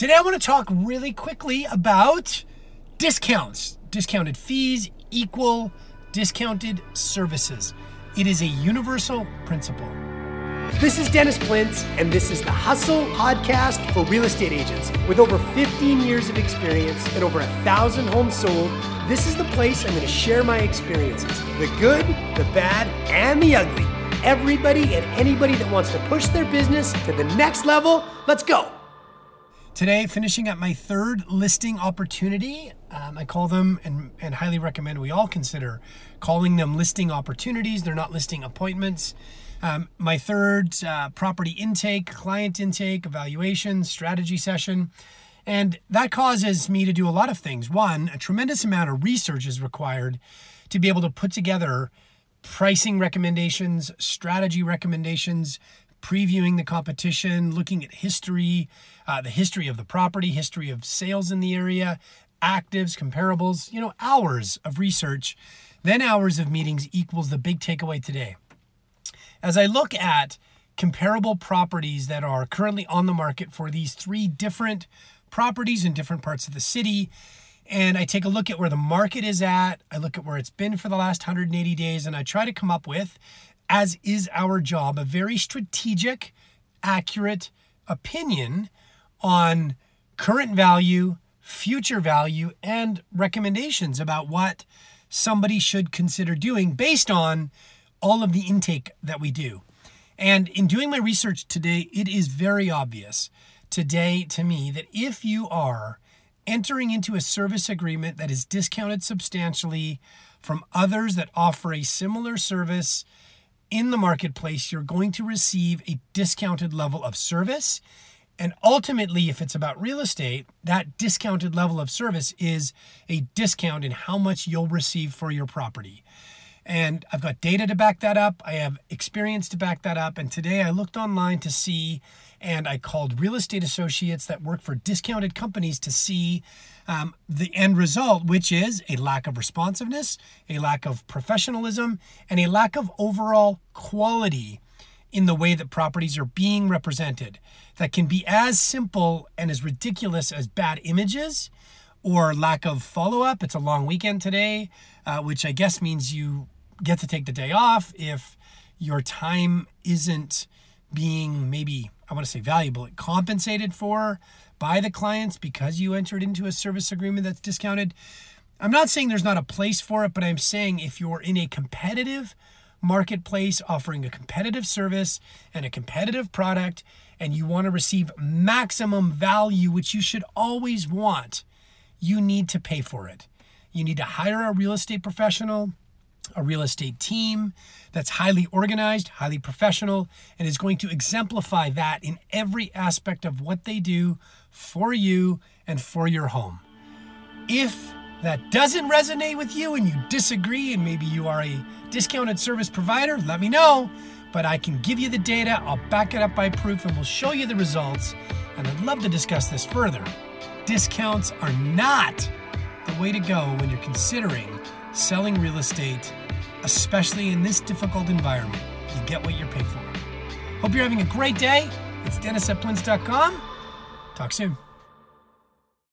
Today, I want to talk really quickly about discounts. Discounted fees equal discounted services. It is a universal principle. This is Dennis Plintz, and this is the Hustle Podcast for real estate agents. With over 15 years of experience and over a thousand homes sold, this is the place I'm going to share my experiences the good, the bad, and the ugly. Everybody and anybody that wants to push their business to the next level, let's go. Today, finishing up my third listing opportunity. Um, I call them and, and highly recommend we all consider calling them listing opportunities. They're not listing appointments. Um, my third uh, property intake, client intake, evaluation, strategy session. And that causes me to do a lot of things. One, a tremendous amount of research is required to be able to put together pricing recommendations, strategy recommendations, previewing the competition, looking at history, uh, the history of the property, history of sales in the area, actives, comparables, you know, hours of research, then hours of meetings equals the big takeaway today. As I look at comparable properties that are currently on the market for these three different properties in different parts of the city, and I take a look at where the market is at, I look at where it's been for the last 180 days, and I try to come up with as is our job, a very strategic, accurate opinion on current value, future value, and recommendations about what somebody should consider doing based on all of the intake that we do. And in doing my research today, it is very obvious today to me that if you are entering into a service agreement that is discounted substantially from others that offer a similar service in the marketplace, you're going to receive a discounted level of service. And ultimately, if it's about real estate, that discounted level of service is a discount in how much you'll receive for your property. And I've got data to back that up. I have experience to back that up. And today I looked online to see, and I called real estate associates that work for discounted companies to see um, the end result, which is a lack of responsiveness, a lack of professionalism, and a lack of overall quality in the way that properties are being represented. That can be as simple and as ridiculous as bad images or lack of follow up. It's a long weekend today, uh, which I guess means you get to take the day off if your time isn't being maybe, I want to say valuable, compensated for by the clients because you entered into a service agreement that's discounted. I'm not saying there's not a place for it, but I'm saying if you're in a competitive marketplace offering a competitive service and a competitive product and you want to receive maximum value, which you should always want, you need to pay for it. You need to hire a real estate professional, a real estate team that's highly organized, highly professional, and is going to exemplify that in every aspect of what they do for you and for your home. If that doesn't resonate with you and you disagree, and maybe you are a discounted service provider, let me know. But I can give you the data, I'll back it up by proof, and we'll show you the results. And I'd love to discuss this further. Discounts are not the way to go when you're considering selling real estate, especially in this difficult environment. You get what you're paid for. Hope you're having a great day. It's Dennis at. Talk soon.